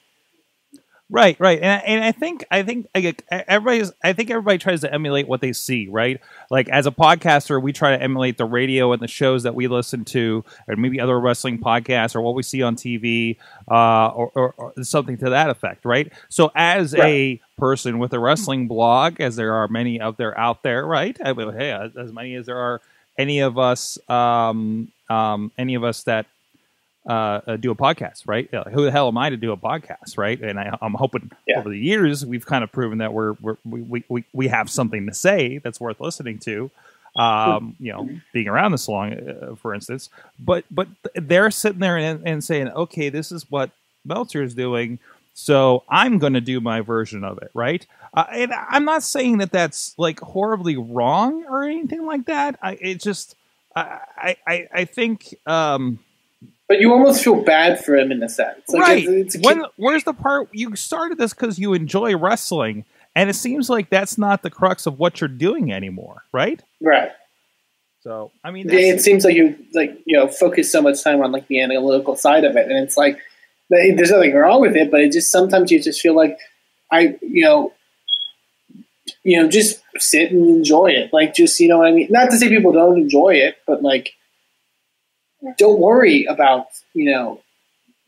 Right, right, and and I think I think everybody's I think everybody tries to emulate what they see, right? Like as a podcaster, we try to emulate the radio and the shows that we listen to, or maybe other wrestling podcasts, or what we see on TV, uh, or, or, or something to that effect, right? So as a person with a wrestling blog, as there are many out there out there, right? I mean, hey, as many as there are any of us, um, um, any of us that uh, uh, do a podcast, right? Who the hell am I to do a podcast, right? And I, I'm hoping Yeah. over the years we've kind of proven that we're, we're we, we, we, we have something to say that's worth listening to. Um, you know, being around this long, uh, for instance, but but they're sitting there and, and saying, okay, this is what Meltzer is doing, so I'm going to do my version of it, right? Uh, and I'm not saying that that's like horribly wrong or anything like that. I it just I I I, think. Um, But you almost feel bad for him in a sense. Like right. It's, it's when where's the part you started this because you enjoy wrestling, and it seems like that's not the crux of what you're doing anymore, right? right. So I mean, it seems like you like you know focus so much time on like the analytical side of it, and it's like there's nothing wrong with it, but it just sometimes you just feel like I you know you know, just sit and enjoy it. Like, just you know what I mean. Not to say people don't enjoy it, but like, don't worry about you know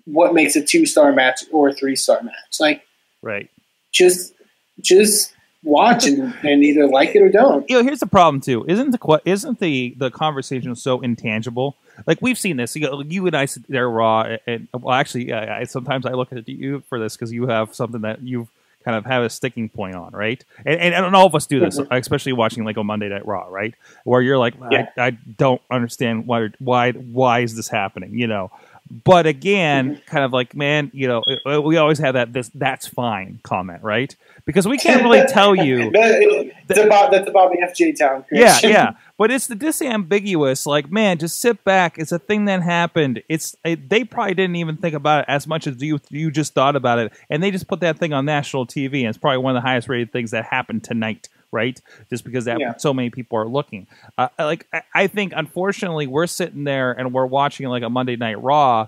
what makes a two star match or a three star match. Like, Right. just just watch and, and either like it or don't. you know, here's the problem too. Isn't the isn't the the conversation so intangible? Like we've seen this. You, know, you and I sit there raw, and well, actually, I, I sometimes I look at you for this because you have something that you've kind of have a sticking point on, right? And, and, and all of us do this, mm-hmm. especially watching like a Monday Night Raw, right? Where you're like, Yeah. I, I don't understand why why why is this happening, you know? But again, kind of like, man, you know, we always have that this that's fine comment, right? Because we can't really tell you. That- about that's about the FJ Town. Yeah, yeah. But it's the disambiguous, like, man, just sit back. It's a thing that happened. It's it, they probably didn't even think about it as much as you you just thought about it, and they just put that thing on national TV, and it's probably one of the highest rated things that happened tonight, right? Just because that Yeah. so many people are looking. Uh, like, I, I think, unfortunately, we're sitting there and we're watching like a Monday Night Raw.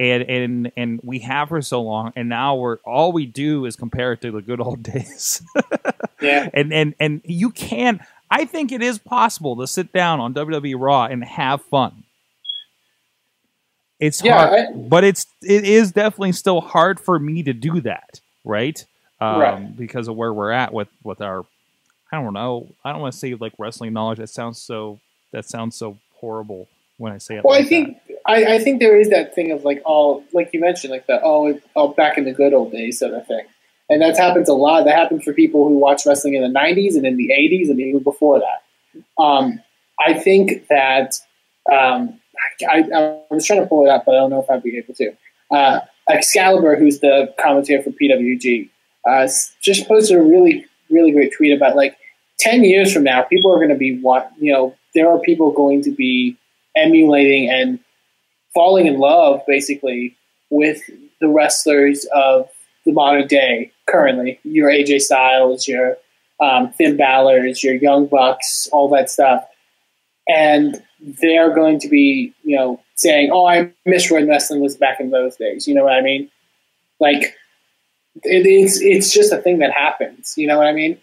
And, and and we have for so long, and now we're all we do is compare it to the good old days. yeah. and and and you can I think it is possible to sit down on WWE Raw and have fun. It's Yeah, hard, I- but it's it is definitely still hard for me to do that, right? Um, Right. Because of where we're at with with our, I don't know, I don't want to say like wrestling knowledge. That sounds so that sounds so horrible when I say it. Well, I like think I, I think there is that thing of like all like you mentioned like the oh oh back in the good old days sort of thing, and that's happens a lot. That happens for people who watch wrestling in the '90s and in the '80s and even before that. Um, I think that um, I, I, I was trying to pull it up, but I don't know if I'd be able to. Uh, Excalibur, who's the commentator for PWG, uh, just posted a really really great tweet about like ten years from now, people are going to be what you know. There are people going to be emulating and falling in love basically with the wrestlers of the modern day currently. Your AJ Styles, your um, Finn Balor's, your Young Bucks, all that stuff. And they're going to be, you know, saying, oh, I miss when wrestling was back in those days. You know what I mean? Like, it, it's, it's just a thing that happens. You know what I mean?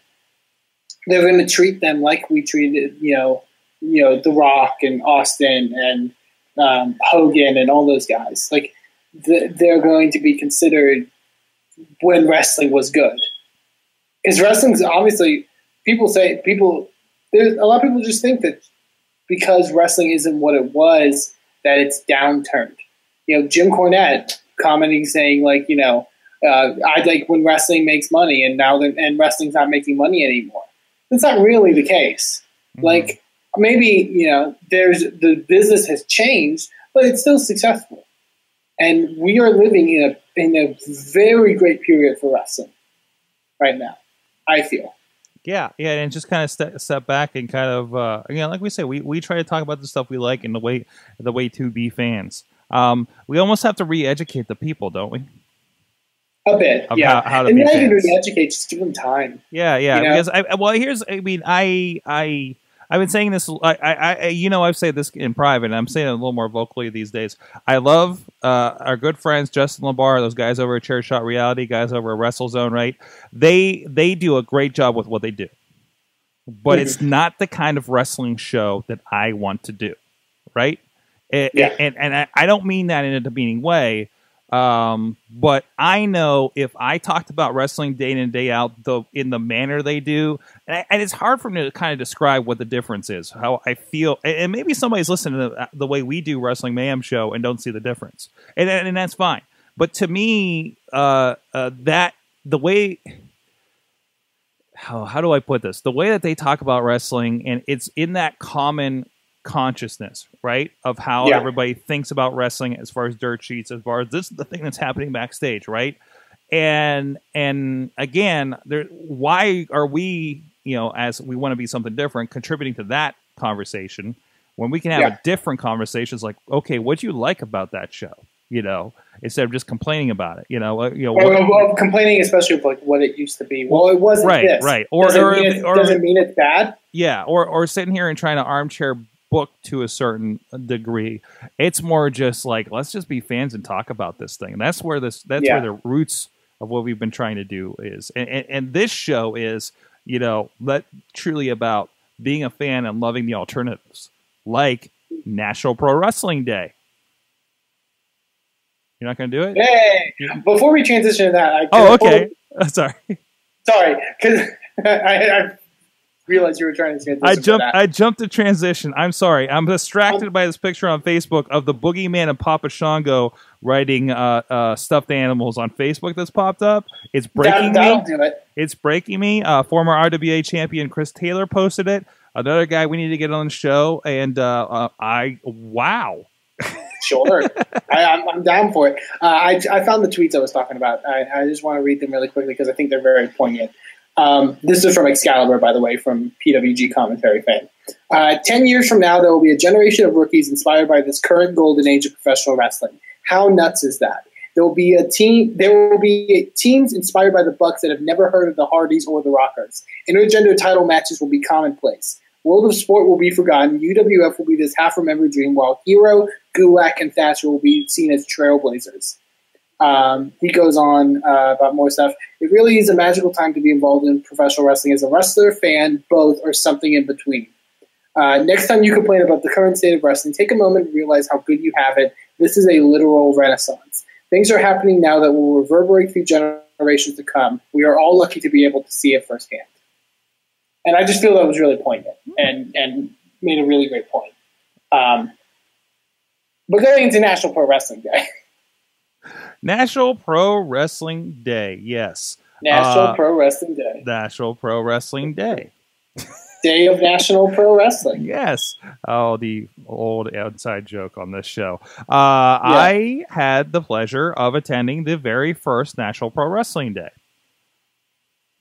They're going to treat them like we treated, you know, you know, The Rock and Austin and um, Hogan and all those guys. Like th- they're going to be considered when wrestling was good. Because wrestling's obviously people say people. There's a lot of people just think that because wrestling isn't what it was, that it's downturned. You know, Jim Cornette commenting saying like, you know, uh, I like when wrestling makes money, and now that and wrestling's not making money anymore. That's not really the case. Like maybe you know, there's the business has changed, but it's still successful, and we are living in a in a very great period for wrestling right now. I feel. Yeah, yeah, and just kind of step, step back and kind of, uh, you know, like we say, we, we try to talk about the stuff we like and the way the way to be fans. Um, we almost have to re-educate the people, don't we? A bit, yeah. how- how to and even fans. re-educate, just give them time. Yeah, yeah. You know? Because I well, here's I mean, I I I've been saying this. I, I, I you know I've said this in private, and I'm saying it a little more vocally these days. I love uh, our good friends Justin Labar, those guys over at Chair Shot Reality, guys over at WrestleZone. Right? They they do a great job with what they do, but Mhm. it's not the kind of wrestling show that I want to do. Right? And, Yeah. and and I, I don't mean that in a demeaning way. Um, but I know if I talked about wrestling day in and day out, the in the manner they do, and, I- and it's hard for me to kind of describe what the difference is, how I feel, and, maybe somebody's listening to the, the way we do Wrestling Mayhem show and don't see the difference, and and, and that's fine. But to me, uh, uh, that the way how how do I put this? The way that they talk about wrestling, and it's in that common consciousness, right? Of how Yeah. everybody thinks about wrestling as far as dirt sheets, as far as this is the thing that's happening backstage, right? And and again, there why are we, you know, as we want to be something different, contributing to that conversation when we can have Yeah. a different conversations like, okay, what do you like about that show? You know, instead of just complaining about it, you know, uh, you know, what- or complaining, especially of like what it used to be. Well, it wasn't Right, this. right. Or- doesn't, or mean it, or- doesn't mean it's bad. yeah or or sitting here and trying to armchair book to a certain degree it's more just like let's just be fans and talk about this thing and that's where this that's Yeah. where the roots of what we've been trying to do is and, and, and this show is you know, let truly about being a fan and loving the alternatives, like National Pro Wrestling Day. You're not going to do it? Hey, before we transition to that, I Oh, okay. Sorry. Sorry, because I, I realized you were trying to. I jumped. I jumped to transition. I'm sorry. I'm distracted by this picture on Facebook of the Boogeyman and Papa Shango riding uh, uh, stuffed animals on Facebook that's popped up. It's breaking that, me. it. It's breaking me. Uh, former RWA champion Chris Taylor posted it. Another guy we need to get on the show, and uh, uh, I wow. Sure, I, I'm, I'm down for it. Uh, I, I found the tweets I was talking about. I, I just want to read them really quickly because I think they're very poignant. Um, this is from Excalibur, by the way, from PWG commentary fan. Uh, Ten years from now, there will be a generation of rookies inspired by this current golden age of professional wrestling. How nuts is that? There will be a team. There will be teams inspired by the Bucks that have never heard of the Hardys or the Rockers. Intergender title matches will be commonplace. World of Sport will be forgotten. UWF will be this half-remembered dream, while Hero, Gulak, and Thatcher will be seen as trailblazers. Um, he goes on uh, about more stuff. It really is a magical time to be involved in professional wrestling as a wrestler, fan, both, or something in between. Uh, next time you complain about the current state of wrestling, take a moment and realize how good you have it. This is a literal renaissance. Things are happening now that will reverberate through generations to come. We are all lucky to be able to see it firsthand. And I just feel that was really poignant and, and made a really great point. Um, but going into National Pro Wrestling Day. National Pro Wrestling Day. Yes. National Uh, Pro Wrestling Day. National Pro Wrestling Day. Day of National Pro Wrestling. Yes. Oh, the old outside joke on this show. Uh, I had the pleasure of attending the very first National Pro Wrestling Day.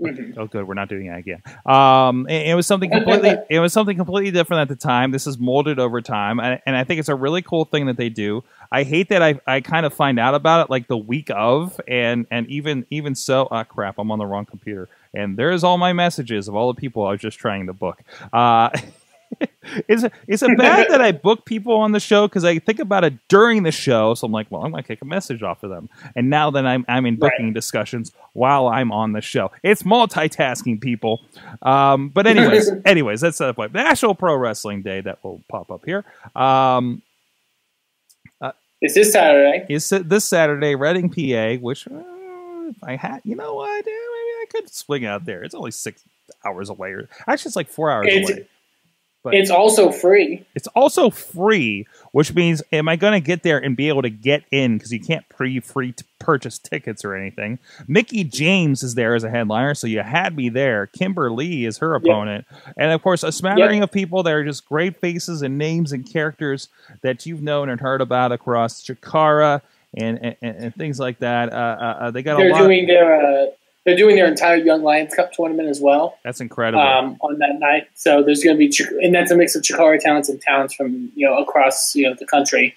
Mhm. Oh, good. We're not doing that again. Um, it, it was something completely. it was something completely different at the time. This is molded over time, and, and I think it's a really cool thing that they do. I hate that I, I kind of find out about it like the week of, and and even even so, ah, crap, I'm on the wrong computer, and there's all my messages of all the people I was just trying to book. Uh, is it is it bad that I book people on the show because I think about it during the show? So I'm like, well, I'm gonna kick a message off of them, and now that I'm I'm in booking discussions while I'm on the show, it's multitasking, people. Um, but anyways, anyways, that's the point. National Pro Wrestling Day that will pop up here. Um, It's this Saturday. is this Saturday, Reading, PA. Which uh, if I had, you know what, yeah, maybe I could swing out there. It's only six hours away, or actually, it's like four hours It's- away. But- It's also free. It's also free, which means am I going to get there and be able to get in because you can't pre-free to purchase tickets or anything. Mickie James is there as a headliner, so you had me there. Kimber Lee is her opponent, and of course a smattering of people that are just great faces and names and characters that you've known and heard about across Chikara and and, and things like that. Uh, uh, uh, they got a They're lot. doing their uh, they're doing their entire Young Lions Cup tournament as well That's incredible. um, on that night. So there's going to be and that's a mix of Chikara towns and towns from you know across you know the country.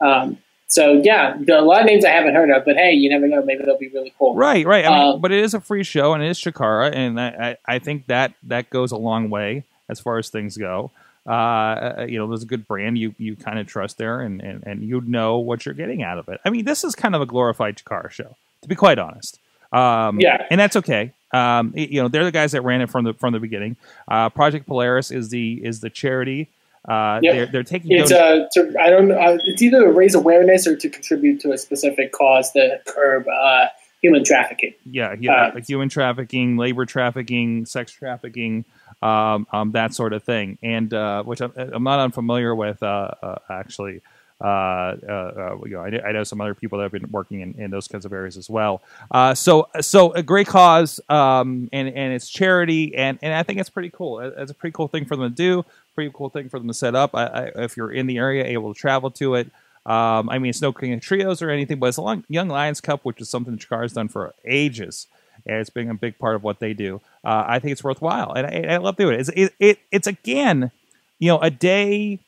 Um, so yeah, there a lot of names I haven't heard of, but hey, you never know. Maybe they'll be really cool. Right, right. I mean, Um, but it is a free show and it is Chikara, and I, I, I think that that goes a long way as far as things go. Uh, you know, there's a good brand you you kind of trust there, and, and and you know what you're getting out of it. I mean, this is kind of a glorified Chikara show, to be quite honest. Um, Yeah. and that's okay. Um, you know, they're the guys that ran it from the from the beginning. Uh, Project Polaris is the is the charity. Uh, Yep. they're they're taking It's uh, to, I don't know. Uh, it's either to raise awareness or to contribute to a specific cause to curb uh, human trafficking. yeah, yeah, uh, like human trafficking, labor trafficking, sex trafficking, um, um, that sort of thing, and uh, which I'm, I'm not unfamiliar with uh, uh, actually. Uh, uh, uh, you know, I, I know some other people that have been working in, in those kinds of areas as well. Uh, so, so a great cause, um, and and it's charity, and and I think it's pretty cool. It's a pretty cool thing for them to do. Pretty cool thing for them to set up. I, I, if you're in the area, able to travel to it. Um, I mean, it's no King of Trios or anything, but it's a Young Lions Cup, which is something Chikara's done for ages, and it's been a big part of what they do. Uh, I think it's worthwhile, and I, I love doing it. It's, it, it. It's again, you know, a day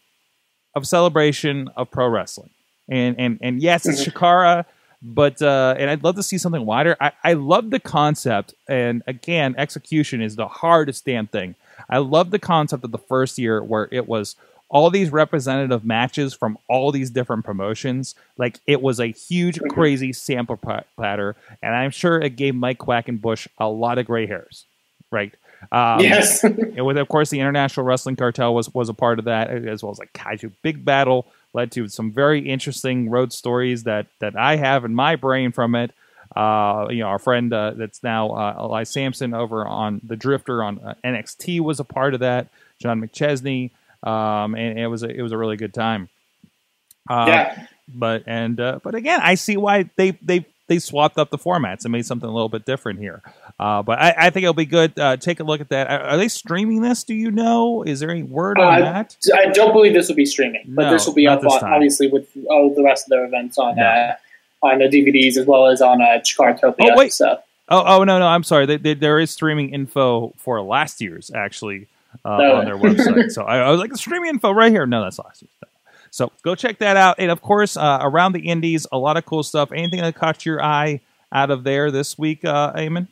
of celebration of pro wrestling, and and and yes, it's Chikara, but uh, and I'd love to see something wider. I, I love the concept, and again, execution is the hardest damn thing. I love the concept of the first year where it was all these representative matches from all these different promotions. Like it was a huge, crazy sample platter, and I'm sure it gave Mike Quackenbush a lot of gray hairs. right? Um, yes. and with of course the International Wrestling Cartel was was a part of that as well as like Kaiju Big Battel led to some very interesting road stories that that I have in my brain from it. Uh, you know, our friend uh, that's now uh, Elias Samson over on the Drifter on uh, NXT was a part of that. John McChesney, um, and, it was a, it was a really good time. Uh, yeah. But and uh, but again, I see why they they they swapped up the formats and made something a little bit different here. Uh, but I, I, think it'll be good. Uh, take a look at that. Are, are, they streaming this? Do you know? Is there any word on uh, that? I don't believe this will be streaming, but No, this will be up on, obviously with all the rest of their events on No. uh, on the DVDs as well as on uh, Chikaratopia. Oh, wait. So Oh, oh no, no. I'm sorry. They, they, there is streaming info for last year's actually uh, Oh. on their website. so I, I was like, the streaming info right here. No, that's last year's. So go check that out. And of course, uh, around the indies, a lot of cool stuff. Anything that caught your eye out of there this week, uh, Eamon?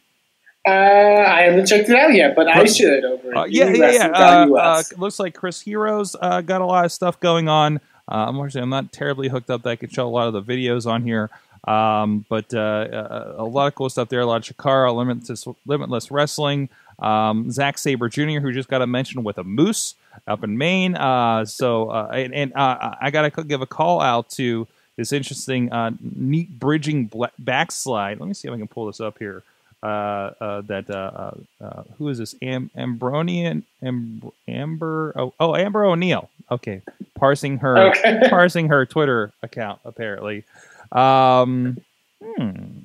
uh, I haven't checked it out yet, but I should over Uh, yeah, yeah, yeah. Uh, uh, looks like Chris Hero's uh, got a lot of stuff going on. Uh, unfortunately, I'm not terribly hooked up that I could show a lot of the videos on here. Um, but uh, uh, a lot of cool stuff there. A lot of Chikara, Limitless, Limitless Wrestling. Um, Zack Sabre Jr., who just got a mention with a moose up in Maine. Uh, so, uh, and, and uh, I got to give a call out to this interesting, uh, neat bridging bla- backslide. Let me see if I can pull this up here. Uh, uh, that uh, uh, uh, who is this? Am- Ambronian Am- Amber? Oh, oh, Amber O'Neal. Okay, parsing her, Okay. parsing her Twitter account apparently. Um, hmm.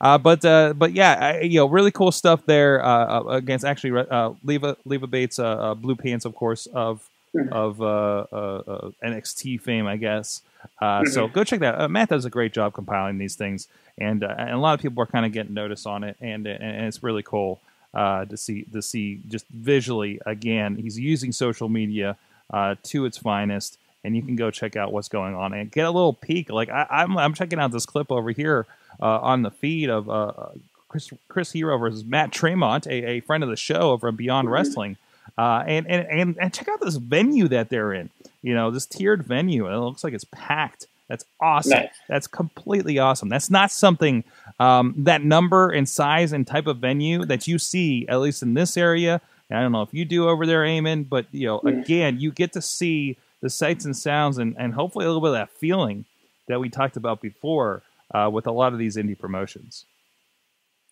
Uh, but uh, but yeah, I, you know, really cool stuff there uh, uh, against actually uh, Leva Leva Bates, uh, uh, Blue Pants, of course, of Mhm. of uh, uh, uh, NXT fame, I guess. Uh, So go check that. Uh, Matt does a great job compiling these things, and uh, and a lot of people are kind of getting notice on it, and and it's really cool uh, to see to see just visually again. He's using social media uh, to its finest, and you can go check out what's going on and get a little peek. Like I, I'm I'm checking out this clip over here uh, on the feed of uh, Chris Chris Hero versus Matt Tremont, a, a friend of the show over at Beyond Wrestling. Uh, and, and and and check out this venue that they're in. You know, this tiered venue. It looks like it's packed. That's awesome. Nice. That's completely awesome. That's not something um, that number and size and type of venue that you see at least in this area. And I don't know if you do over there, Eamon, but you know, Mm. again, you get to see the sights and sounds and, and hopefully a little bit of that feeling that we talked about before uh, with a lot of these indie promotions.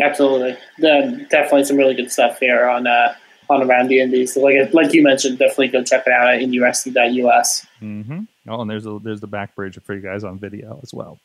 Absolutely, the, definitely some really good stuff here on uh, on around the indies. So like like you mentioned, definitely go check it out at indiewrestling.us. Mm-hmm. Oh, and there's a, there's the back bridge for you guys on video as well.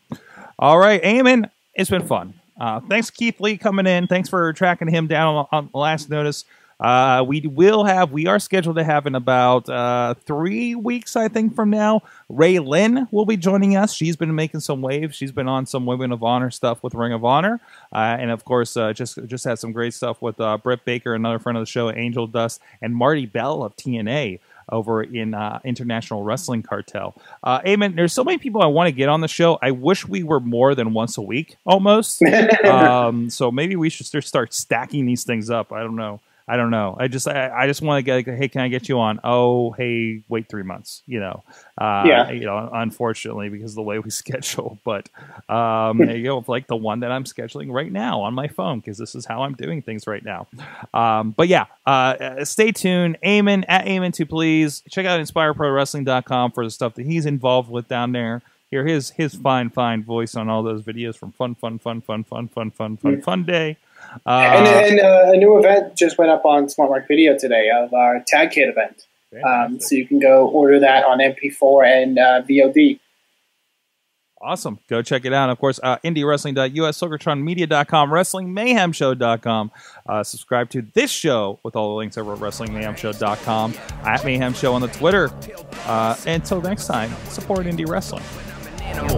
All right, Eamon, it's been fun. Uh, thanks, Keith Lee, coming in. Thanks for tracking him down on, on last notice. Uh, we will have, we are scheduled to have in about uh, three weeks, I think, from now. Ray Lynn will be joining us. She's been making some waves. She's been on some Women of Honor stuff with Ring of Honor, uh, and of course, uh, just just had some great stuff with uh, Britt Baker, another friend of the show, Angel Dust, and Marti Belle of TNA over in uh, International Wrestling Cartel. Uh, Eamon, there's so many people I want to get on the show. I wish we were more than once a week, almost. um, so maybe we should start stacking these things up. I don't know. I don't know. I just I, I just want to get. Hey, can I get you on? Oh, hey, wait three months. You know. Uh, Yeah. You know, unfortunately, because of the way we schedule. But um, there you go. Like the one that I'm scheduling right now on my phone, because this is how I'm doing things right now. Um, but yeah, uh, uh, stay tuned. Eamon at Eamon to please check out InspireProWrestling.com for the stuff that he's involved with down there. Hear his his fine fine voice on all those videos from Fun Fun Fun Fun Fun Fun Fun Fun Fun Day. Uh, and and uh, a new event just went up on Smart Mark Video today of our Tag Kit event. Um, so you can go order that on MP4 and uh, VOD. Awesome. Go check it out. Of course, uh, IndieWrestling.us, SorgatronMedia.com, WrestlingMayhemShow.com. Uh, subscribe to this show with all the links over at WrestlingMayhemShow.com, at Mayhem Show on the Twitter. Uh, until next time, support indie wrestling. Animal,